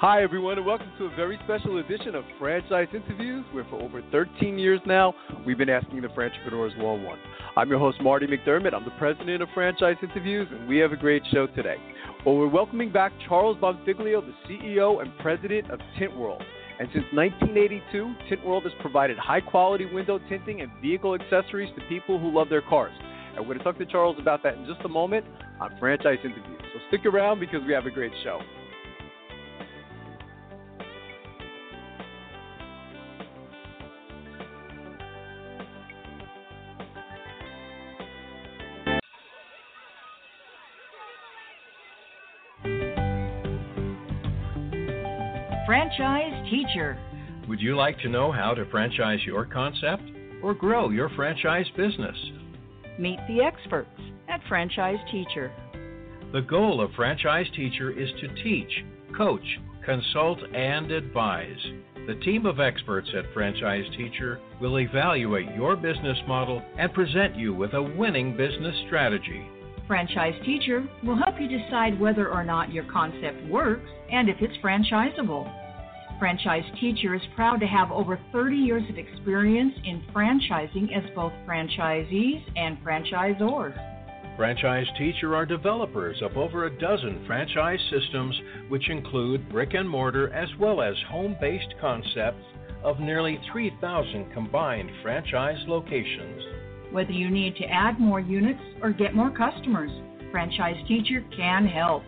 Hi, everyone, and welcome to a very special edition of Franchise Interviews, where for over 13 years now, we've been asking the entrepreneurs one on one. I'm your host, Marty McDermott. I'm the president of Franchise Interviews, and we have a great show today. Well, we're welcoming back Charles Bonfiglio, the CEO and president of Tint World. And since 1982, Tint World has provided high quality window tinting and vehicle accessories to people who love their cars. And we're going to talk to Charles about that in just a moment on Franchise Interviews. So stick around because we have a great show. Franchise Teacher. Would you like to know how to franchise your concept or grow your franchise business? Meet the experts at Franchise Teacher. The goal of Franchise Teacher is to teach, coach, consult, and advise. The team of experts at Franchise Teacher will evaluate your business model and present you with a winning business strategy. Franchise Teacher will help you decide whether or not your concept works and if it's franchisable. Franchise Teacher is proud to have over 30 years of experience in franchising as both franchisees and franchisors. Franchise Teacher are developers of over a dozen franchise systems, which include brick and mortar as well as home based concepts of nearly 3,000 combined franchise locations. Whether you need to add more units or get more customers, Franchise Teacher can help.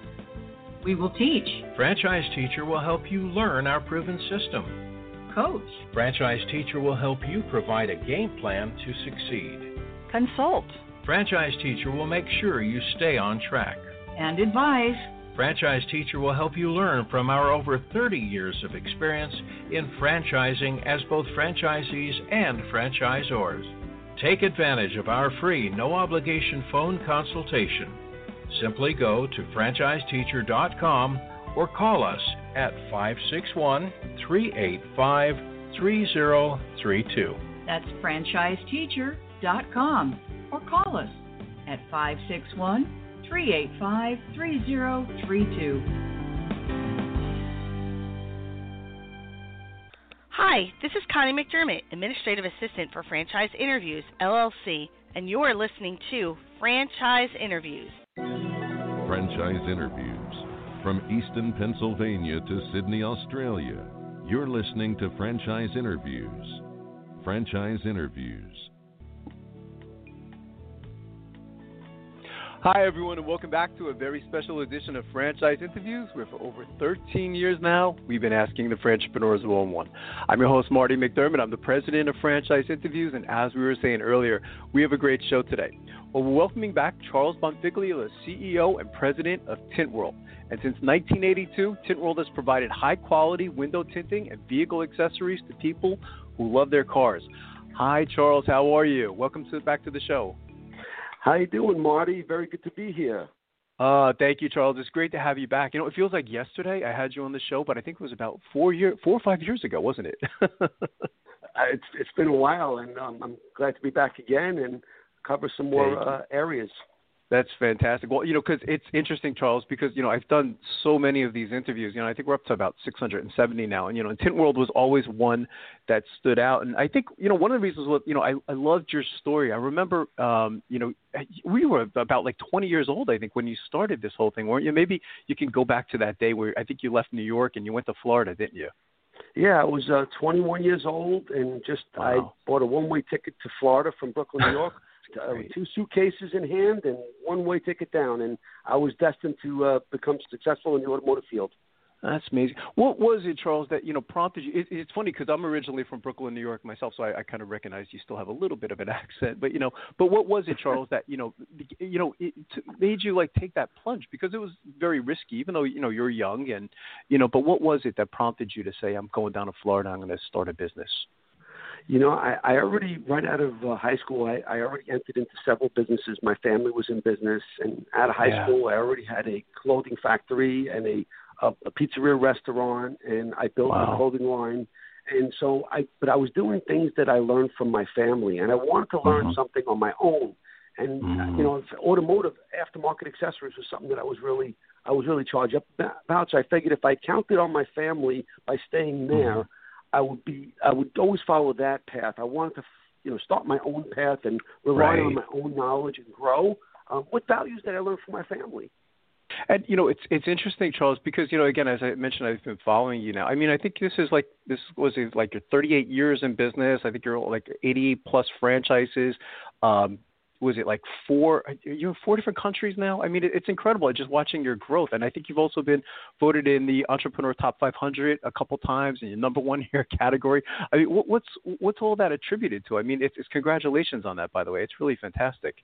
We will teach, Franchise Teacher will help you learn our proven system. coach, Franchise Teacher will help you provide a game plan to succeed. consult, Franchise Teacher will make sure you stay on track. and advise. Franchise Teacher will help you learn from our over 30 years of experience in franchising as both franchisees and franchisors. Take advantage of our free, no obligation phone consultation. Simply go to franchiseteacher.com or call us at 561 385 3032. That's franchiseteacher.com or call us at 561 385 3032. Hi, this is Connie McDermott, Administrative Assistant for Franchise Interviews, LLC, and you're listening to Franchise Interviews. Franchise Interviews. From Easton, Pennsylvania to Sydney, Australia, you're listening to Franchise Interviews. Franchise Interviews. Hi, everyone, and welcome back to a very special edition of Franchise Interviews, where for over 13 years now, we've been asking the entrepreneurs one on one. I'm your host, Marty McDermott. I'm the president of Franchise Interviews, and as we were saying earlier, we have a great show today. Well, we're welcoming back Charles Bonfiglio, CEO and president of Tint World. And since 1982, Tint World has provided high quality window tinting and vehicle accessories to people who love their cars. Hi, Charles. How are you? Welcome to back to the show. How you doing, Marty? Very good to be here. Uh, thank you, Charles. It's great to have you back. You know, it feels like yesterday I had you on the show, but I think it was about four year, four or five years ago, wasn't it? Uh, It's it's been a while, and um, I'm glad to be back again and cover some more uh, areas. That's fantastic. Well, you know, because it's interesting, Charles, because you know I've done so many of these interviews. You know, I think we're up to about 670 now, and you know, and Tint World was always one that stood out. And I think you know one of the reasons was you know I I loved your story. I remember um you know we were about like 20 years old, I think, when you started this whole thing, weren't you? Maybe you can go back to that day where I think you left New York and you went to Florida, didn't you? Yeah, I was uh, 21 years old, and just I bought a one-way ticket to Florida from Brooklyn, New York. Uh, Great. two suitcases in hand and one-way ticket down, and I was destined to uh, become successful in the automotive field. That's amazing. What was it, Charles, that you know prompted you? It, it's funny because I'm originally from Brooklyn, New York myself, so I, I kind of recognize you still have a little bit of an accent. But you know, but what was it, Charles, that you know, you know, it made you like take that plunge because it was very risky, even though you know you're young and you know. But what was it that prompted you to say, "I'm going down to Florida, I'm going to start a business"? You know, I, I already right out of uh, high school, I, I already entered into several businesses. My family was in business, and out of high yeah. school, I already had a clothing factory and a a, a pizzeria restaurant, and I built wow. a clothing line. And so I, but I was doing things that I learned from my family, and I wanted to learn mm-hmm. something on my own. And mm-hmm. you know, automotive aftermarket accessories was something that I was really, I was really charged up about. So I figured if I counted on my family by staying there, mm-hmm. I would be, I would always follow that path. I wanted to, you know, start my own path and rely right. on my own knowledge and grow um, with values did I learn from my family. And you know, it's it's interesting, Charles, because you know, again, as I mentioned, I've been following you now. I mean, I think this is like this was like your 38 years in business. I think you're like 80 plus franchises. Um, was it like four? Uh, You're in four different countries now. I mean, it's incredible. Just watching your growth, and I think you've also been voted in the Entrepreneur Top 500 a couple times, and your number one here category. I mean, what's what's all that attributed to? I mean, it's, it's congratulations on that, by the way. It's really fantastic.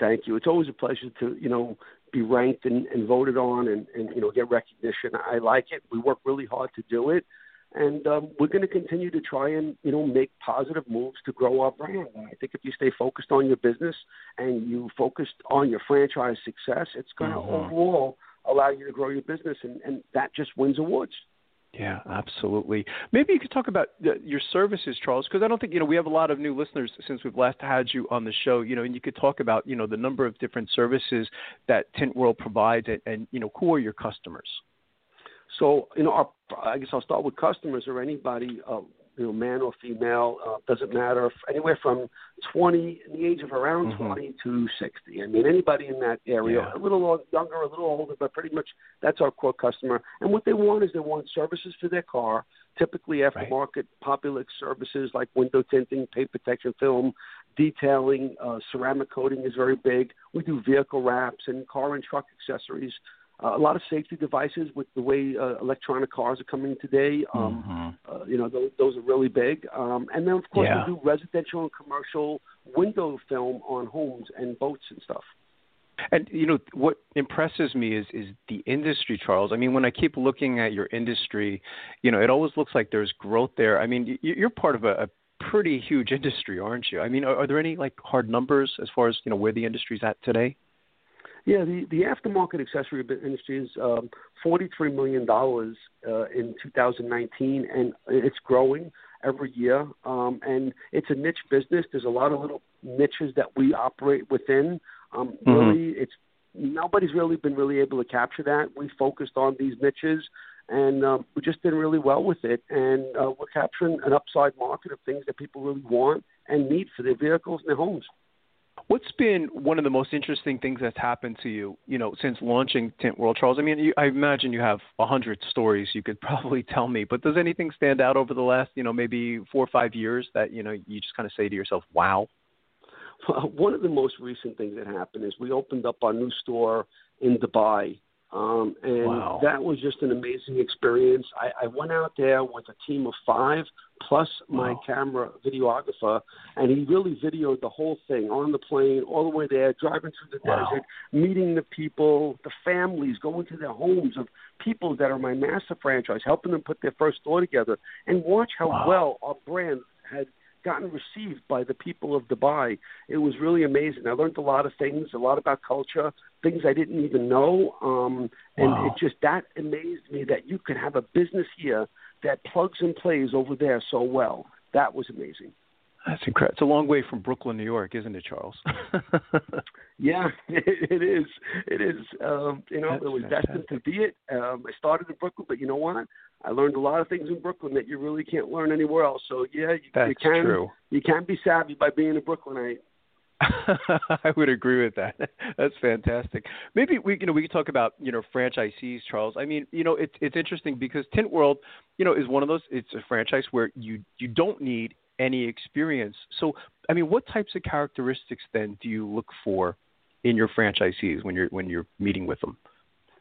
Thank you. It's always a pleasure to you know be ranked and, and voted on and, and you know get recognition. I like it. We work really hard to do it, we're going to continue to try and you know make positive moves to grow our brand. And I think if you stay focused on your business and you focused on your franchise success, it's going to mm-hmm. overall allow you to grow your business, and, and that just wins awards. Yeah, absolutely. Maybe you could talk about your services, Charles, because I don't think you know we have a lot of new listeners since we've last had you on the show. You know, and you could talk about you know the number of different services that Tint World provides, and, and you know who are your customers. So you know, our, I guess I'll start with customers or anybody uh, you know, man or female, uh, doesn't matter. Anywhere from 20, in the age of around mm-hmm. 20 to 60. I mean, anybody in that area, yeah. a little younger, a little older, but pretty much that's our core customer. And what they want is they want services for their car, typically aftermarket right. popular services like window tinting, paint protection film, detailing, uh, ceramic coating is very big. We do vehicle wraps and car and truck accessories. Uh, a lot of safety devices with the way uh, electronic cars are coming today. Um, mm-hmm. uh, you know, those, those, are really big. Um, and then, of course, yeah. we do residential and commercial window film on homes and boats and stuff. And you know what impresses me is is the industry, Charles. I mean, when I keep looking at your industry, you know, it always looks like there's growth there. I mean, you're part of a, a pretty huge industry, aren't you? I mean, are, are there any like hard numbers as far as you know where the industry's at today? Yeah, the, the aftermarket accessory industry is um, $43 million uh, in 2019, and it's growing every year. Um, and it's a niche business. There's a lot of little niches that we operate within. Um, mm-hmm. Really, it's nobody's really been really able to capture that. We focused on these niches, and uh, we just did really well with it. And uh, we're capturing an upside market of things that people really want and need for their vehicles and their homes. What's been one of the most interesting things that's happened to you, you know, since launching Tint World, Charles? I mean, you, I imagine you have a hundred stories you could probably tell me, but does anything stand out over the last, you know, maybe four or five years that you know you just kind of say to yourself, "Wow"? Well, one of the most recent things that happened is we opened up our new store in Dubai um, and wow. that was just an amazing experience. I, I went out there with a team of five plus my wow. camera videographer, and he really videoed the whole thing on the plane, all the way there, driving through the wow. desert, meeting the people, the families, going to their homes of people that are my master franchise, helping them put their first store together, and watch how wow. well our brand had – gotten received by the people of Dubai. It was really amazing. I learned a lot of things, a lot about culture, things I didn't even know, um, and wow. it just that amazed me that you can have a business here that plugs and plays over there so well. That was amazing. That's incredible. It's a long way from Brooklyn, New York, isn't it, Charles? yeah, it, it is. It is. Um, you know, That's it was fantastic. destined to be it. Um, I started in Brooklyn, but you know what? I learned a lot of things in Brooklyn that you really can't learn anywhere else. So yeah, you, That's you can. True. You can be savvy by being a Brooklynite. I would agree with that. That's fantastic. Maybe we you know we could talk about you know franchisees, Charles. I mean you know it's it's interesting because Tint World you know is one of those. It's a franchise where you you don't need any experience. So, I mean, what types of characteristics then do you look for in your franchisees when you're when you're meeting with them?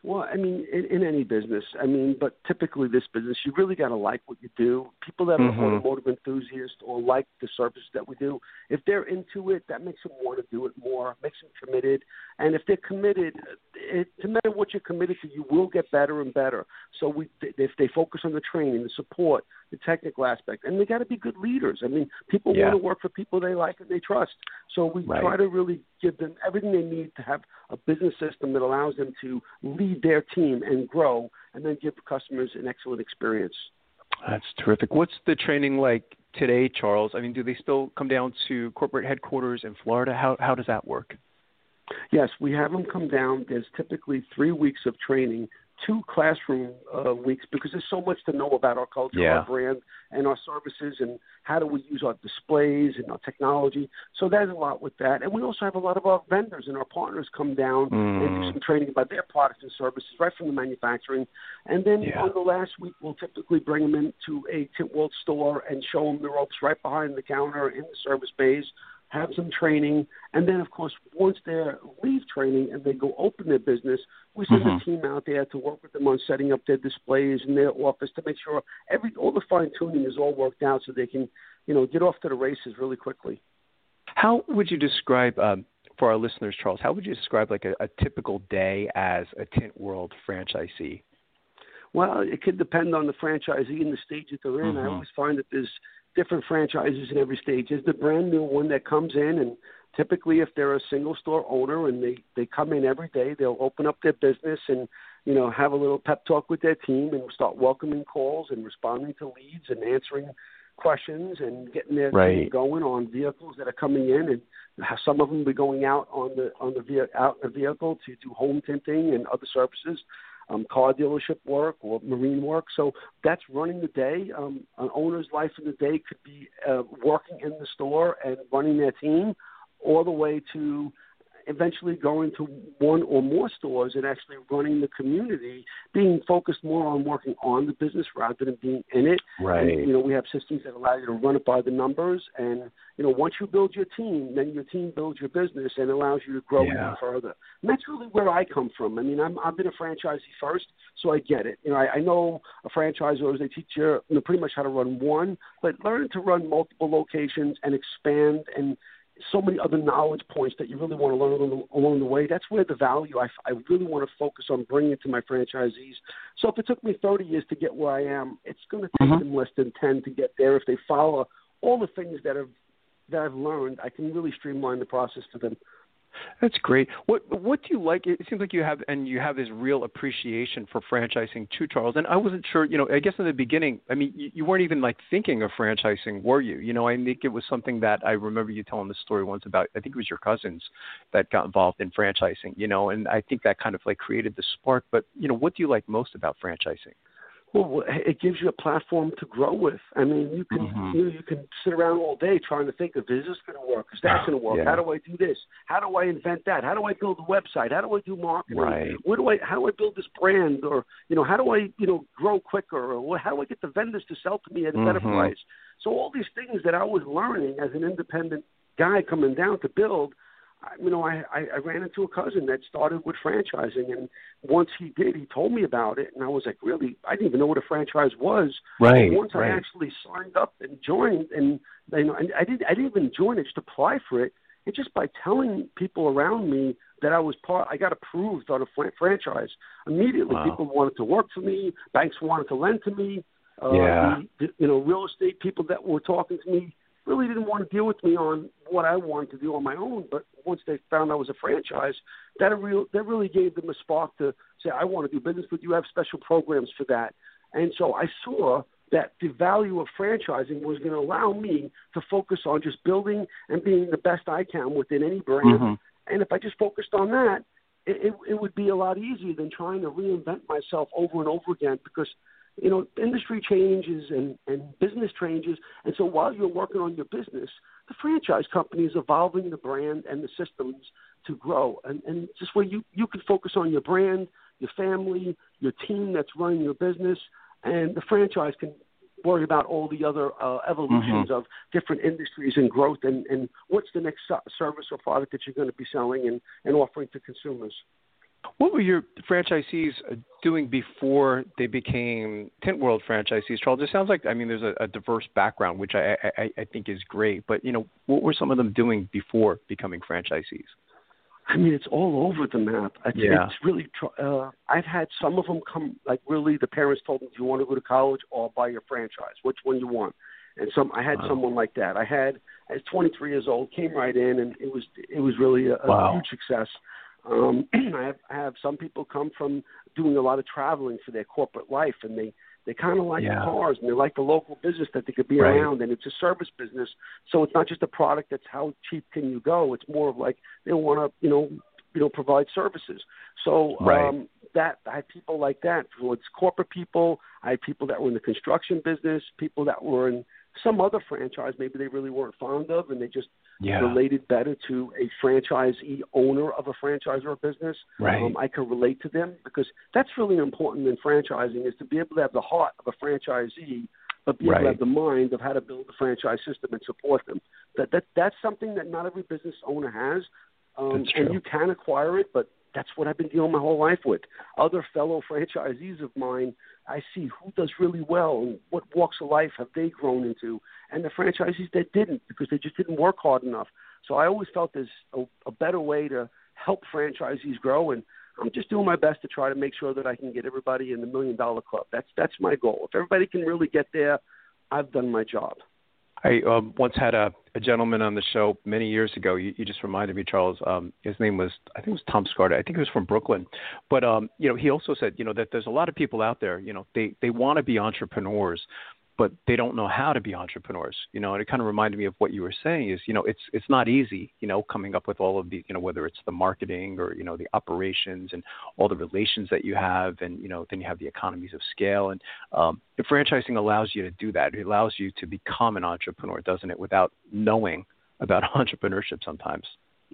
Well, I mean, in, in any business, I mean, but typically this business, you really got to like what you do. People that mm-hmm. are automotive enthusiasts or like the service that we do, if they're into it, that makes them want to do it more, makes them committed. And if they're committed, it, no matter what you're committed to, you will get better and better. So we, if they focus on the training, the support, the technical aspect, and they got to be good leaders. I mean, people yeah. want to work for people they like and they trust. So we right. try to really give them everything they need to have a business system that allows them to lead their team and grow, and then give customers an excellent experience. That's terrific. What's the training like today, Charles? I mean, do they still come down to corporate headquarters in Florida? How how does that work? Yes, we have them come down. There's typically three weeks of training two classroom uh, weeks because there's so much to know about our culture, yeah. our brand, and our services, and how do we use our displays and our technology. So there's a lot with that, and we also have a lot of our vendors and our partners come down mm. and do some training about their products and services right from the manufacturing. And then yeah. on the last week, we'll typically bring them into a Tint World store and show them the ropes right behind the counter in the service bays have some training, and then of course once they leave training and they go open their business, we send mm-hmm. a team out there to work with them on setting up their displays in their office to make sure every all the fine tuning is all worked out so they can you know get off to the races really quickly. How would you describe um, for our listeners, Charles? How would you describe like a, a typical day as a Tint World franchisee? Well, it could depend on the franchisee and the stage that they're in. Mm-hmm. I always find that there's different franchises in every stage. There's the brand new one that comes in, and typically, if they're a single store owner and they they come in every day, they'll open up their business and you know have a little pep talk with their team and start welcoming calls and responding to leads and answering questions and getting their right. team going on vehicles that are coming in and some of them will be going out on the on the out in the vehicle to do home tinting and other services um, car dealership work or marine work. So that's running the day. Um, an owner's life in the day could be uh, working in the store and running their team, all the way to eventually going to one or more stores and actually running the community, being focused more on working on the business rather than being in it. Right. And, you know, we have systems that allow you to run it by the numbers. And, you know, once you build your team, then your team builds your business and allows you to grow yeah. even further. And that's really where I come from. I mean, I'm, I've been a franchisee first, so I get it. You know, I, I know a franchisor, they teach you, you know, pretty much how to run one, but learn to run multiple locations and expand and – so many other knowledge points that you really want to learn along the, along the way. That's where the value I, I really want to focus on bringing to my franchisees. So if it took me 30 years to get where I am, it's going to take mm-hmm. them less than 10 to get there. If they follow all the things that have that I've learned, I can really streamline the process to them. That's great. What what do you like? It seems like you have and you have this real appreciation for franchising too, Charles. And I wasn't sure. You know, I guess in the beginning, I mean, you, you weren't even like thinking of franchising, were you? You know, I think it was something that I remember you telling the story once about. I think it was your cousins that got involved in franchising. You know, and I think that kind of like created the spark. But you know, what do you like most about franchising? Well, it gives you a platform to grow with. I mean, you can mm-hmm. you, you can sit around all day trying to think of is this going to work? Is that going to work? Yeah. How do I do this? How do I invent that? How do I build a website? How do I do marketing? Right. Where do I how do I build this brand? Or you know, how do I you know grow quicker? Or how do I get the vendors to sell to me at a better mm-hmm. price? So all these things that I was learning as an independent guy coming down to build you know, I, I, I ran into a cousin that started with franchising, and once he did, he told me about it, and I was like, really, I didn't even know what a franchise was. Right. And once right. I actually signed up and joined, and you know, and I didn't, I didn't even join it, just apply for it. And just by telling people around me that I was part, I got approved on a fr- franchise immediately. Wow. People wanted to work for me. Banks wanted to lend to me. Uh, yeah. The, you know, real estate people that were talking to me really didn't want to deal with me on what I wanted to do on my own. But once they found I was a franchise, that real that really gave them a spark to say, I want to do business with you. Have special programs for that. And so I saw that the value of franchising was going to allow me to focus on just building and being the best I can within any brand. Mm-hmm. And if I just focused on that, it, it, it would be a lot easier than trying to reinvent myself over and over again because you know, industry changes and, and business changes. And so while you're working on your business, the franchise company is evolving the brand and the systems to grow. And, and just where you, you can focus on your brand, your family, your team that's running your business, and the franchise can worry about all the other uh, evolutions mm-hmm. of different industries and growth and, and what's the next service or product that you're going to be selling and, and offering to consumers. What were your franchisees uh, doing before they became Tint World franchisees, Charles? It sounds like I mean there's a, a diverse background, which I, I, I think is great. But you know, what were some of them doing before becoming franchisees? I mean, it's all over the map. It's, yeah. it's really. Uh, I've had some of them come. Like really, the parents told them, "Do you want to go to college or buy your franchise? Which one you want?" And some, I had wow. someone like that. I had, I was 23 years old, came right in, and it was, it was really a, wow. a huge success. Um, I have, I have some people come from doing a lot of traveling for their corporate life, and they they kind of like yeah. the cars and they like the local business that they could be right. around, and it's a service business. So it's not just a product that's how cheap can you go. It's more of like they want to you know you know provide services. So right. um, that I had people like that. So it's corporate people. I had people that were in the construction business, people that were in some other franchise maybe they really weren't fond of and they just yeah. related better to a franchisee owner of a franchise or a business. Right. Um, I can relate to them because that's really important in franchising is to be able to have the heart of a franchisee but be able to have the mind of how to build the franchise system and support them. That that that's something that not every business owner has. Um, and you can acquire it, but that's what I've been dealing my whole life with. Other fellow franchisees of mine, I see who does really well and what walks of life have they grown into, and the franchisees that didn't because they just didn't work hard enough. So I always felt there's a, a better way to help franchisees grow, and I'm just doing my best to try to make sure that I can get everybody in the million dollar club. That's that's my goal. If everybody can really get there, I've done my job. I um, once had a, a gentleman on the show many years ago. You, you just reminded me, Charles. Um, his name was I think it was Tom Scarda. I think he was from Brooklyn, but um, you know he also said you know that there's a lot of people out there. You know they they want to be entrepreneurs, but they don't know how to be entrepreneurs. You know, and it kind of reminded me of what you were saying is, you know, it's it's not easy, you know, coming up with all of the, you know, whether it's the marketing or you know the operations and all the relations that you have, and you know, then you have the economies of scale, and um, franchising allows you to do that. It allows you to become an entrepreneur, doesn't it, without knowing about entrepreneurship sometimes.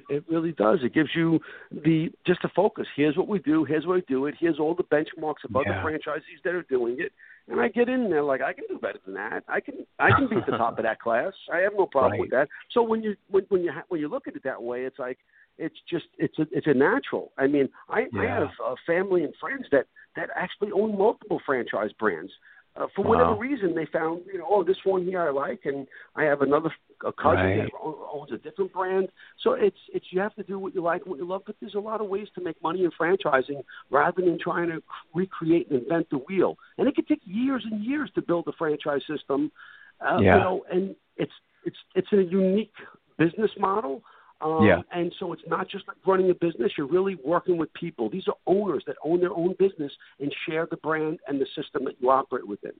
It really does. It gives you the just a focus. Here's what we do. Here's what we do it. Here's all the benchmarks of yeah. other franchisees that are doing it. And I get in there like I can do better than that. I can I can be at the top of that class. I have no problem right. with that. So when you when, when you ha- when you look at it that way, it's like it's just it's a it's a natural. I mean, I, yeah. I have a family and friends that that actually own multiple franchise brands. Uh, for wow. whatever reason, they found you know oh this one here I like, and I have another a cousin right. that owns a different brand. So it's it's you have to do what you like and what you love, but there's a lot of ways to make money in franchising rather than trying to recreate and invent the wheel. And it could take years and years to build a franchise system. Uh, yeah. You know, and it's it's it's a unique business model. Um, yeah. And so it's not just like running a business. You're really working with people. These are owners that own their own business and share the brand and the system that you operate within.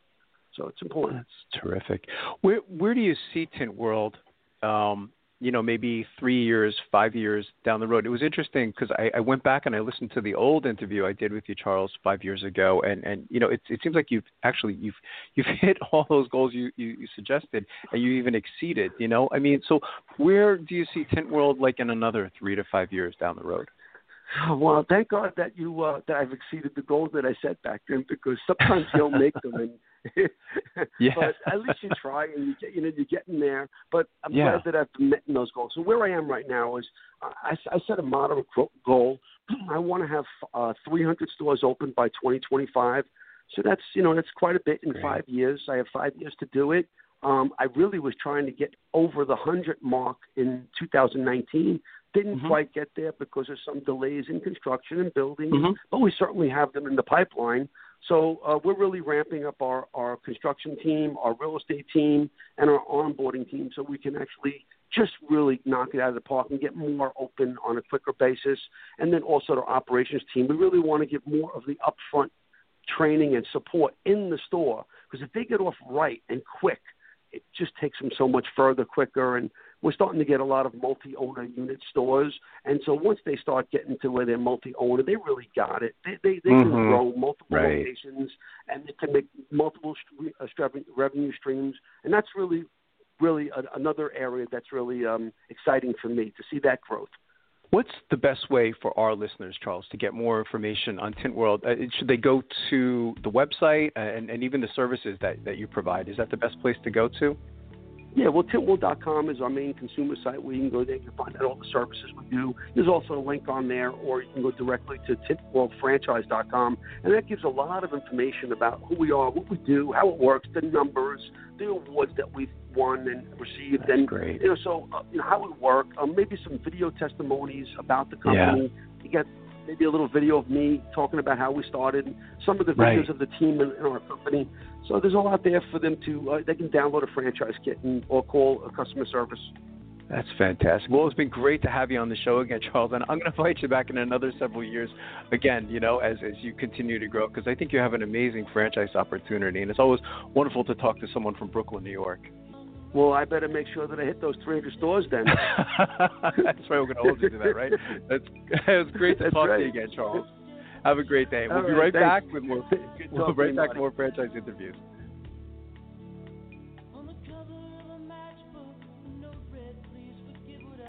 So it's important. That's terrific. Where where do you see Tint World? Um, you know, maybe three years, five years down the road. It was interesting because I, I went back and I listened to the old interview I did with you, Charles, five years ago, and and you know, it it seems like you've actually you've you've hit all those goals you, you you suggested, and you even exceeded. You know, I mean, so where do you see Tint World like in another three to five years down the road? Well, thank God that you uh, that I've exceeded the goals that I set back then because sometimes you don't make them and yeah. but at least you try and you get you know you're getting there. But I'm yeah. glad that I've met those goals. So where I am right now is I, I set a moderate goal. I want to have uh, 300 stores open by 2025. So that's you know that's quite a bit in Great. five years. I have five years to do it. Um, I really was trying to get over the hundred mark in 2019. Didn't mm-hmm. quite get there because of some delays in construction and building, mm-hmm. but we certainly have them in the pipeline. So uh, we're really ramping up our, our construction team, our real estate team, and our onboarding team so we can actually just really knock it out of the park and get more open on a quicker basis. And then also our operations team. We really want to give more of the upfront training and support in the store because if they get off right and quick, it just takes them so much further quicker and we're starting to get a lot of multi-owner unit stores and so once they start getting to where they're multi-owner they really got it they they, they mm-hmm. can grow multiple right. locations and they can make multiple uh, revenue streams and that's really really a, another area that's really um, exciting for me to see that growth What's the best way for our listeners, Charles, to get more information on Tint World? Uh, should they go to the website and, and even the services that, that you provide? Is that the best place to go to? Yeah, well, tintworld.com is our main consumer site where you can go there. You can find out all the services we do. There's also a link on there, or you can go directly to tintworldfranchise.com, and that gives a lot of information about who we are, what we do, how it works, the numbers, the awards that we've won and received, That's and great. you know, so uh, you know how we work. Um, maybe some video testimonies about the company. Yeah. You get maybe a little video of me talking about how we started, some of the videos Right. of the team in, in our company. So there's a lot there for them to. Uh, they can download a franchise kit and, or call a customer service. That's fantastic. Well, it's been great to have you on the show again, Charles, and I'm going to invite you back in another several years again, you know, as, as you continue to grow, because I think you have an amazing franchise opportunity, and it's always wonderful to talk to someone from Brooklyn, New York. Well, I better make sure that I hit those 300 stores then. That's right. We're going to hold you to that, right? That's it's great to That's talk to you again, Charles. Have a great day. We'll All be right, right thanks. back with more. We'll be right back with more franchise interviews.